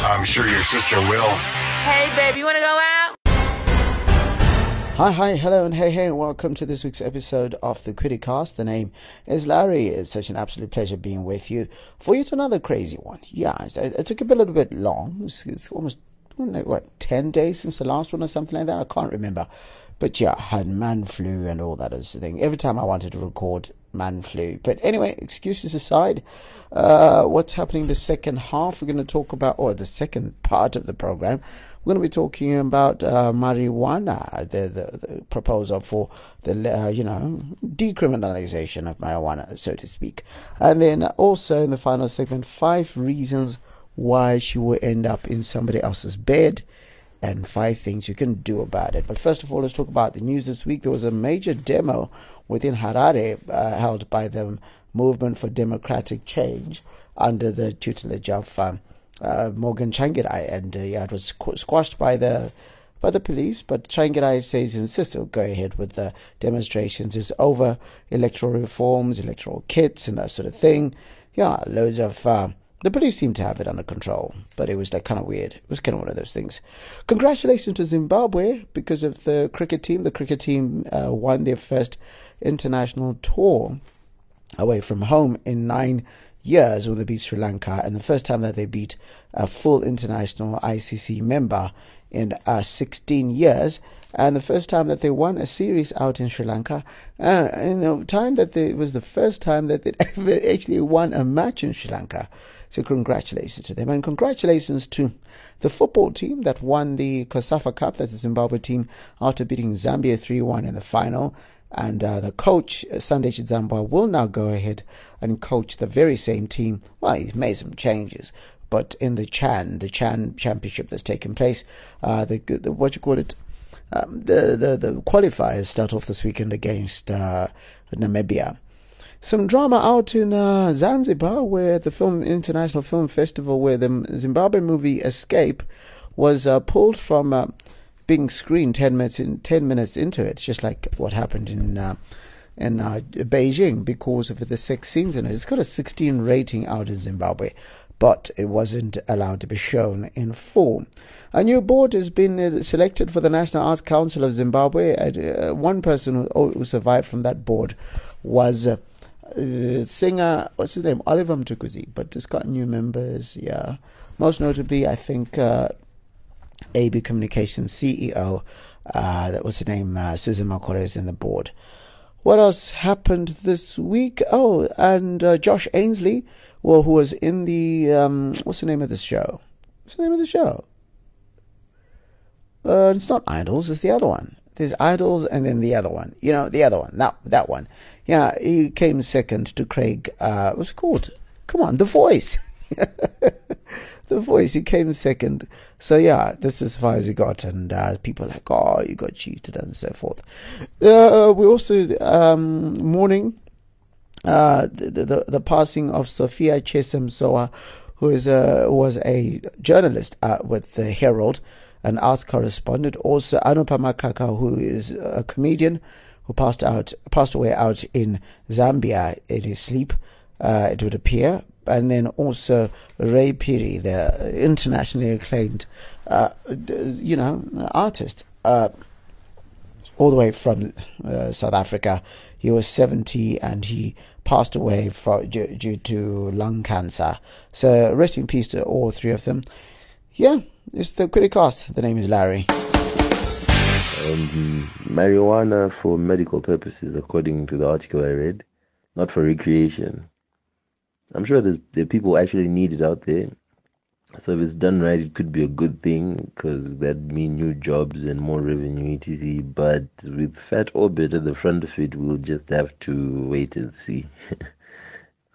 I'm sure your sister will. Hey, baby, you want to go out? Hi, hi, hello, and hey, hey, and welcome to this week's episode of the Criticast. The name is Larry. It's such an absolute pleasure being with you for yet another crazy one. Yeah, it, it took a little bit long. It's, it's almost, what, 10 days since the last one or something like that? I can't remember. But yeah, I had man flu and all that other thing. Every time I wanted to record man flu. But anyway, excuses aside, uh, what's happening the second half? We're going to talk about, or the second part of the program. We're going to be talking about uh, marijuana, the, the, the, proposal for the uh, you know decriminalization of marijuana, so to speak, and then also in the final segment, five reasons why she will end up in somebody else's bed and five things you can do about it. But first of all, let's talk about the news this week. There was a major demo within Harare uh, held by the Movement for Democratic Change under the tutelage of um, uh, Morgan Tsvangirai, and uh, yeah, it was squashed by the by the police. But Tsvangirai says he insists he'll go ahead with the demonstrations. It's over electoral reforms, electoral kits, and that sort of thing. Yeah, loads of. The police seem to have it under control, but it was like kind of weird. It was kind of one of those things. Congratulations to Zimbabwe because of the cricket team. The cricket team uh, won their first international tour away from home in nine years when they beat Sri Lanka, and the first time that they beat a full international ICC member in uh, 16 years, and the first time that they won a series out in Sri Lanka, uh, in the time that they, it was the first time that they ever actually won a match in Sri Lanka. So congratulations to them, and congratulations to the football team that won the COSAFA Cup. That's the Zimbabwe team after beating Zambia 3-1 in the final. And uh, the coach, Sunday Chidzambwa, will now go ahead and coach the very same team. Well, he's made some changes, but in the Chan, the Chan Championship that's taken place, uh, the, the, what you call it, um, the, the the qualifiers start off this weekend against uh, Namibia. Some drama out in uh, Zanzibar, where the film International Film Festival, where the Zimbabwe movie Escape was uh, pulled from uh, being screened 10 minutes in 10 minutes into it just like what happened in uh, in uh, Beijing because of the sex scenes in it it's got a 16 rating out in Zimbabwe but it wasn't allowed to be shown in full. A new board has been uh, selected for the National Arts Council of Zimbabwe. Uh, one person who, oh, who, survived from that board was uh, singer, what's his name, Oliver Mtukudzi, but it's got new members, yeah. Most notably, I think uh, AB Communications CEO. Uh, that was the name, Susan Makore is in the board. What else happened this week? Oh, and uh, Josh Ainsley, well, who was in the um, what's the name of this show? What's the name of the show? Uh, it's not Idols. It's the other one. There's Idols, and then the other one. You know, the other one. That that one. Yeah, he came second to Craig. Uh, what's it called? Come on, The Voice. the voice. He came second. So yeah, this is as far as he got, and uh, people like, oh, you got cheated and so forth. Uh, we also um, mourning uh, the, the the passing of Sophia Chesemsoa, who is a was a journalist uh, with the Herald, an arts correspondent. Also Anupama Kaka, who is a comedian who passed out passed away out in Zambia in his sleep. Uh, it would appear, and then also Ray Phiri, the internationally acclaimed, uh, you know, artist, uh, all the way from uh, South Africa. He was 70 and he passed away for, due, due, to lung cancer. So rest in peace to all three of them. Yeah, it's the Criticast. The name is Larry. Um, marijuana for medical purposes, according to the article I read, not for recreation. I'm sure there's, there people actually need it out there. So if it's done right, it could be a good thing because that'd mean new jobs and more revenue, etc. But with Fat Orbit at the front of it, we'll just have to wait and see.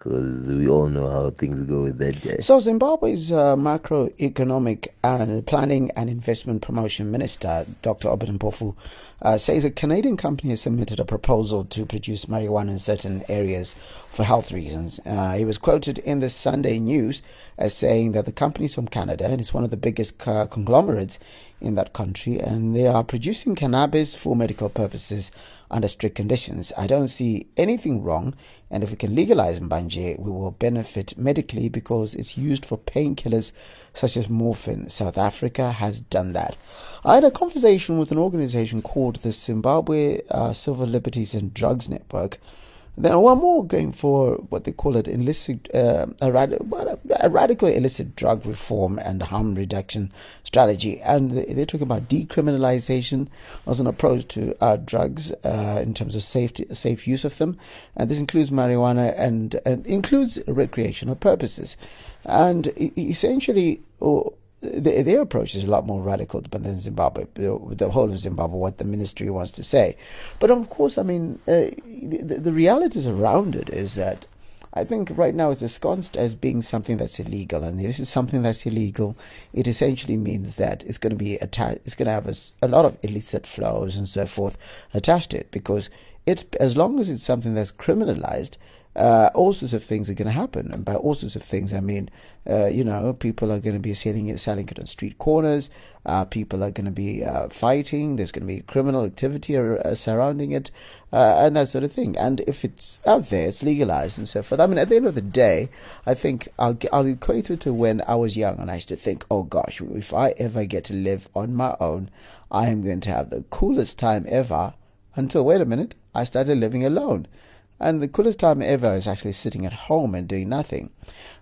because we all know how things go with that guy. So Zimbabwe's uh, macroeconomic and planning and investment promotion minister, Dr. Obert Mpofu, uh, says a Canadian company has submitted a proposal to produce marijuana in certain areas for health reasons. Uh, he was quoted in the Sunday News as saying that the company is from Canada and it's one of the biggest uh, conglomerates in that country, and they are producing cannabis for medical purposes under strict conditions. I don't see anything wrong, and if we can legalize mbanje, we will benefit medically because it's used for painkillers such as morphine. South Africa has done that. I had a conversation with an organization called the Zimbabwe uh, Civil Liberties and Drugs Network then one more going for what they call it illicit, uh, a, rad- a, radical illicit drug reform and harm reduction strategy, and they're talking about decriminalization as an approach to uh, drugs uh, in terms of safety, safe use of them, and this includes marijuana and, and includes recreational purposes, and essentially. Oh, the, their approach is a lot more radical than Zimbabwe, the whole of Zimbabwe, what the ministry wants to say. But of course, I mean, uh, the, the realities around it is that I think right now it's ensconced as being something that's illegal, and this is something that's illegal. It essentially means that it's going to be attached. It's going to have a, a, lot of illicit flows and so forth attached to it because it's as long as it's something that's criminalized, uh, all sorts of things are going to happen. And by all sorts of things, I mean, uh, you know, people are going to be selling it, selling it on street corners. Uh, people are going to be uh, fighting. There's going to be criminal activity uh, surrounding it, uh, and that sort of thing. And if it's out there, it's legalized and so forth. I mean, at the end of the day, I think I'll, I'll equate it to when I was young and I used to think, oh gosh, if I ever get to live on my own, I am going to have the coolest time ever. Until, wait a minute, I started living alone. And the coolest time ever is actually sitting at home and doing nothing.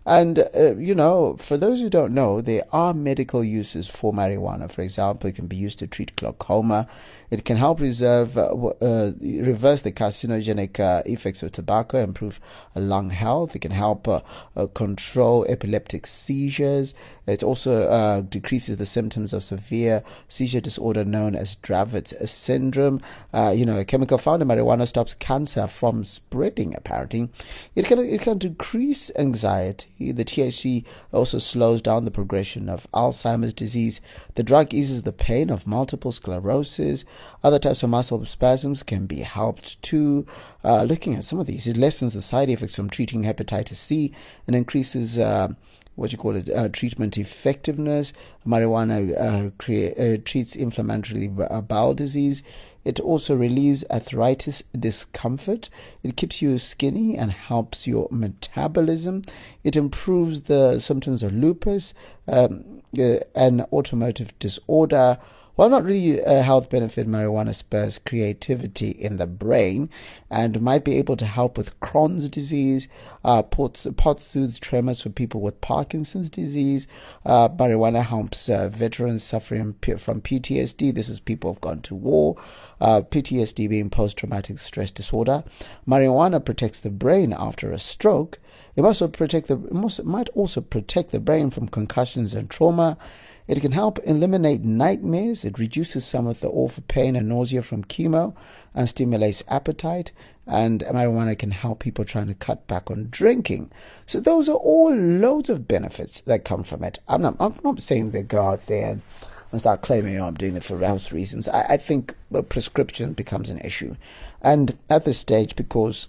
And, uh, you know, for those who don't know, there are medical uses for marijuana. For example, it can be used to treat glaucoma. It can help reserve, uh, uh, reverse the carcinogenic uh, effects of tobacco, improve lung health. It can help uh, uh, control epileptic seizures. It also decreases the symptoms of severe seizure disorder known as Dravet's syndrome. you know, a chemical found in marijuana stops cancer from spreading, apparently. It can, it can decrease anxiety the THC also slows down the progression of Alzheimer's disease. The drug eases the pain of multiple sclerosis. Other types of muscle spasms can be helped too. Uh, looking at some of these, it lessens the side effects from treating hepatitis C and increases. Uh, what you call it, uh, treatment effectiveness. Marijuana uh, uh, treats inflammatory bowel disease. It also relieves arthritis discomfort. It keeps you skinny and helps your metabolism. It improves the symptoms of lupus, um, uh, an automotive disorder, while not really a health benefit, marijuana spurs creativity in the brain and might be able to help with Crohn's disease, uh, pot, soothes tremors for people with Parkinson's disease. Uh, marijuana helps uh, veterans suffering from PTSD. This is people who've gone to war. Uh, PTSD being post traumatic stress disorder. Marijuana protects the brain after a stroke. It also protect the it might also protect the brain from concussions and trauma. It can help eliminate nightmares. It reduces some of the awful pain and nausea from chemo and stimulates appetite. And marijuana can help people trying to cut back on drinking. So those are all loads of benefits that come from it. I'm not, I'm not saying they go out there and, start claiming, oh, I'm doing it for health reasons. I, I think prescription becomes an issue. And at this stage, because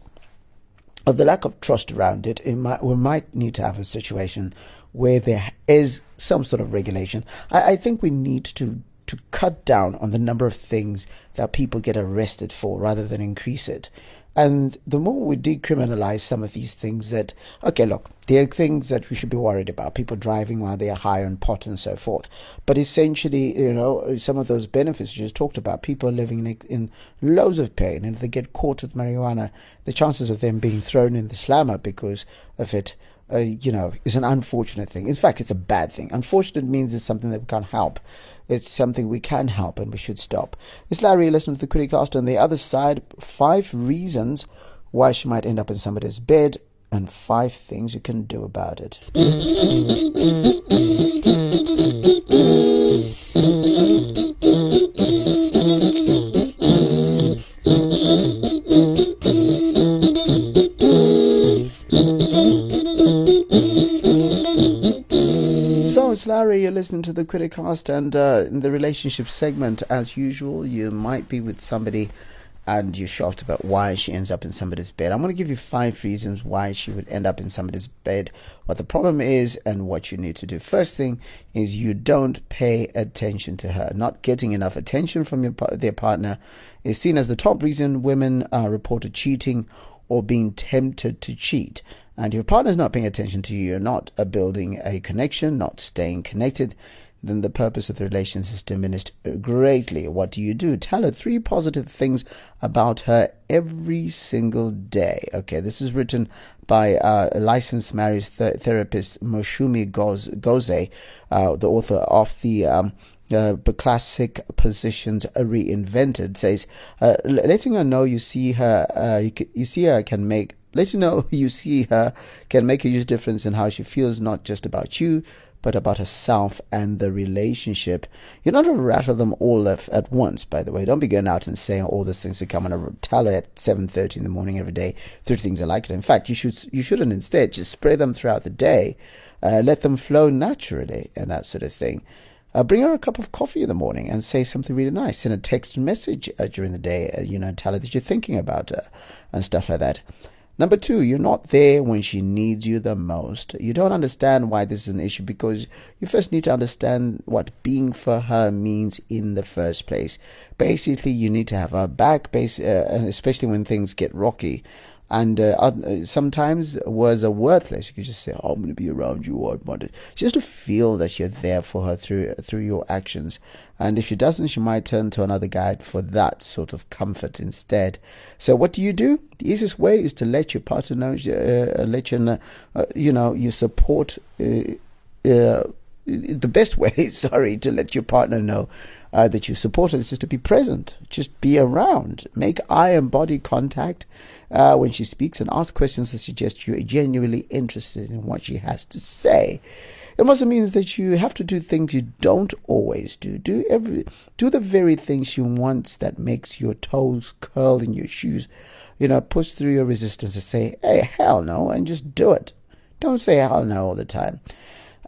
of the lack of trust around it, it might, we might need to have a situation where there is some sort of regulation. I, I think we need to to cut down on the number of things that people get arrested for rather than increase it. And the more we decriminalize some of these things that, okay, look, there are things that we should be worried about, people driving while they are high on pot and so forth. But essentially, you know, some of those benefits you just talked about, people are living in, in loads of pain. And if they get caught with marijuana, the chances of them being thrown in the slammer because of it you know, is an unfortunate thing. In fact, it's a bad thing. Unfortunate means it's something that we can't help. It's something we can help and we should stop. It's Larry listening to the Criticast on the other side. Five reasons why she might end up in somebody's bed and five things you can do about it. Larry. You're listening to the Criticast, and uh, in the relationship segment, as usual, you might be with somebody and you're shocked about why she ends up in somebody's bed. I'm going to give you five reasons why she would end up in somebody's bed, what the problem is, and what you need to do. First thing is you don't pay attention to her. Not getting enough attention from your their partner is seen as the top reason women are reported cheating or being tempted to cheat. And your partner is not paying attention to you, you're not uh, building a connection, not staying connected then the purpose of the relations is diminished greatly. What do you do? Tell her three positive things about her every single day. Okay, this is written by uh, licensed marriage th- therapist Moushumi Ghose, Ghose uh, the author of the um, uh, classic positions reinvented says uh, letting her know you see her uh, you, you see her can make let you know you see her can make a huge difference in how she feels not just about you but about herself and the relationship. You're not to rattle them all at once, by the way. Don't be going out and saying all these things to come on a tell her at 7.30 in the morning every day, three things I like it. In fact, you, should, you shouldn't instead just spread them throughout the day. Uh, let them flow naturally and that sort of thing. Uh, bring her a cup of coffee in the morning and say something really nice. Send a text message uh, during the day, uh, you know, tell her that you're thinking about her and stuff like that. Number two, you're not there when she needs you the most. You don't understand why this is an issue because you first need to understand what being for her means in the first place. Basically, you need to have her back, base, uh, especially when things get rocky. And uh, uh, sometimes words are worthless. You can just say, oh, "I'm going to be around you," or "I just to feel that you're there for her through through your actions. And if she doesn't, she might turn to another guy for that sort of comfort instead. So, what do you do? The easiest way is to let your partner know, uh, let you know, uh, you know, you support. Uh, uh, the best way, sorry, to let your partner know uh, that you support her is just to be present, just be around, make eye and body contact uh, when she speaks, and ask questions that suggest you're genuinely interested in what she has to say. It also means that you have to do things you don't always do. Do every, do the very things she wants that makes your toes curl in your shoes. You know, push through your resistance and say, "Hey, hell no," and just do it. Don't say hell no all the time.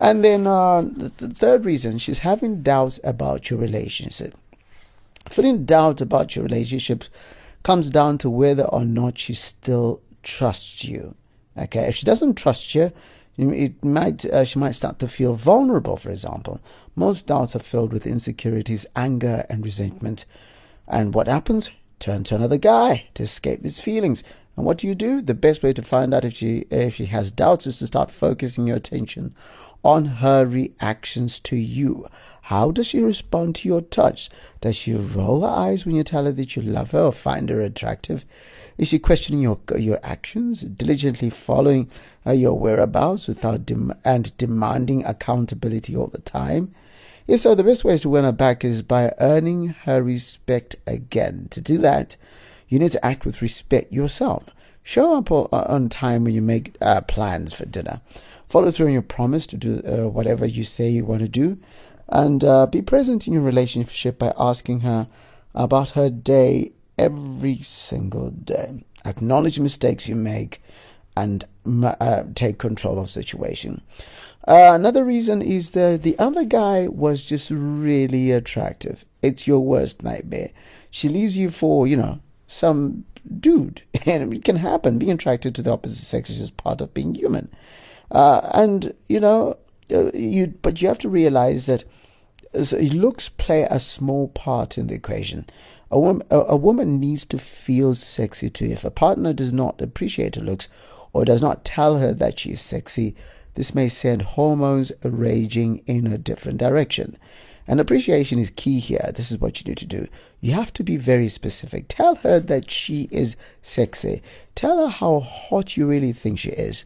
And then uh, the third reason, she's having doubts about your relationship. Feeling doubt about your relationship comes down to whether or not she still trusts you. Okay, if she doesn't trust you, it might uh, she might start to feel vulnerable. For example, most doubts are filled with insecurities, anger, and resentment. And what happens? Turn to another guy to escape these feelings. And what do you do? The best way to find out if she if she has doubts is to start focusing your attention on her reactions to you. How does she respond to your touch? Does she roll her eyes when you tell her that you love her or find her attractive? Is she questioning your your actions, diligently following uh, your whereabouts without dem- and demanding accountability all the time? If so, the best way to win her back is by earning her respect again. To do that, you need to act with respect yourself. Show up on time when you make uh, plans for dinner. Follow through on your promise to do uh, whatever you say you want to do. And uh, be present in your relationship by asking her about her day every single day. Acknowledge mistakes you make and uh, take control of situation. Uh, another reason is that the other guy was just really attractive. It's your worst nightmare. She leaves you for, you know, some dude. And it can happen. Being attracted to the opposite sex is just part of being human. Uh, and, you know, uh, you but you have to realize that looks play a small part in the equation. A woman, a woman needs to feel sexy too. If a partner does not appreciate her looks or does not tell her that she is sexy, this may send hormones raging in a different direction. And appreciation is key here. This is what you need to do. You have to be very specific. Tell her that she is sexy. Tell her how hot you really think she is.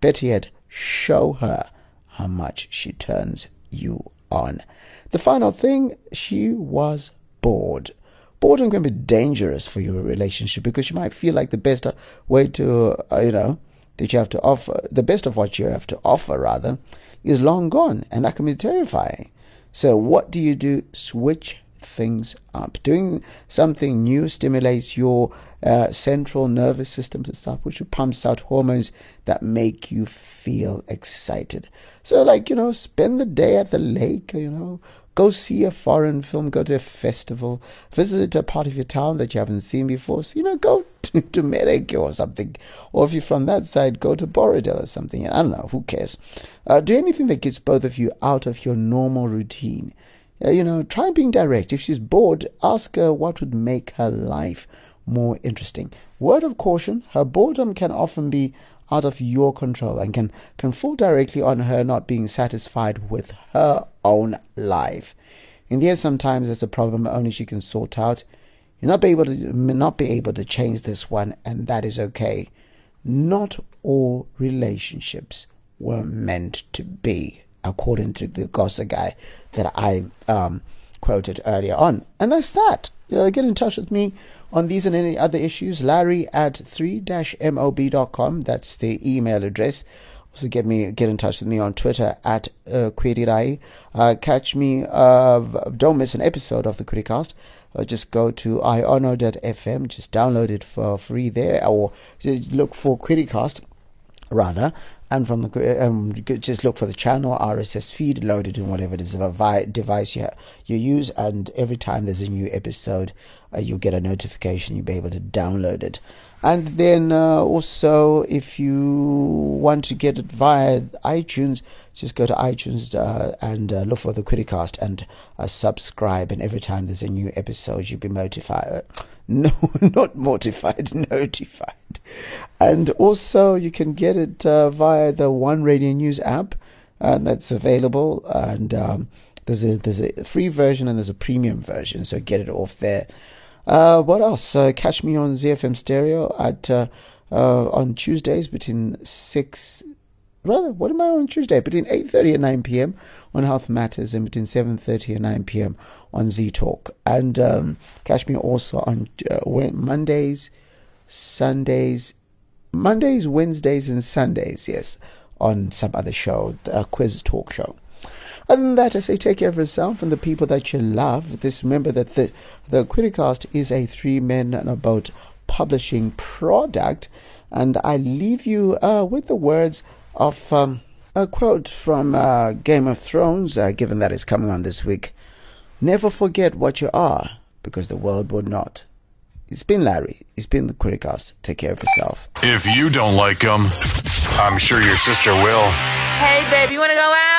Better yet, show her how much she turns you on. The final thing, she was bored. Boredom can be dangerous for your relationship because you might feel like the best way to, uh, you know, that you have to offer, the best of what you have to offer, rather, is long gone, and that can be terrifying. So, what do you do? Switch things up. Doing something new stimulates your uh, central nervous system and stuff, which pumps out hormones that make you feel excited. So, like, you know, spend the day at the lake, you know, go see a foreign film, go to a festival, visit a part of your town that you haven't seen before. So, you know, go to, to or something. Or if you're from that side, go to Borrowdale or something. I don't know, who cares? Uh, do anything that gets both of you out of your normal routine. Uh, you know, try being direct. If she's bored, ask her what would make her life more interesting. Word of caution, her boredom can often be out of your control and can, can fall directly on her not being satisfied with her own life. In the end, sometimes there's a problem only she can sort out. You'll not be able to not be able to change this one, and that is okay. Not all relationships were meant to be, according to the gossip guy that I um, quoted earlier on. And that's that. Uh, get in touch with me on these and any other issues. Larry at 3-mob.com. That's the email address. Also get me get in touch with me on Twitter at uh, Kwirirai. Uh, catch me. Uh, don't miss an episode of the Criticast. Uh, just go to iono.fm. Just download it for free there, or look for Criticast rather and from the um, just look for the channel RSS feed loaded in whatever it is a device you you use, and every time there's a new episode, uh, you'll get a notification. You'll be able to download it, and then uh, also if you want to get it via iTunes, just go to iTunes uh, and uh, look for the Criticast and uh, subscribe. And every time there's a new episode, you'll be notified. No, not mortified, notified. And also, you can get it uh, via the One Radio News app, and that's available. And um, there's a there's a free version and there's a premium version, so get it off there. Uh, what else? Uh, catch me on ZiFM Stereo at uh, uh, on Tuesdays between six. Rather, what am I on Tuesday? Between eight thirty and nine p.m. on Health Matters, and between seven thirty and nine p.m. on Z Talk. And um, catch me also on uh, Mondays Sundays, Mondays, Wednesdays, and Sundays, yes, on some other show, a quiz talk show. Other than that, I say take care of yourself and the people that you love. Just remember that the, the Criticast is a three men and a boat publishing product. And I leave you uh, with the words of um, a quote from uh, Game of Thrones, uh, given that it's coming on this week. Never forget what you are, because the world would not. It's been Larry. It's been the Criticast. Take care of yourself. If you don't like them, I'm sure your sister will. Hey, babe, you want to go out?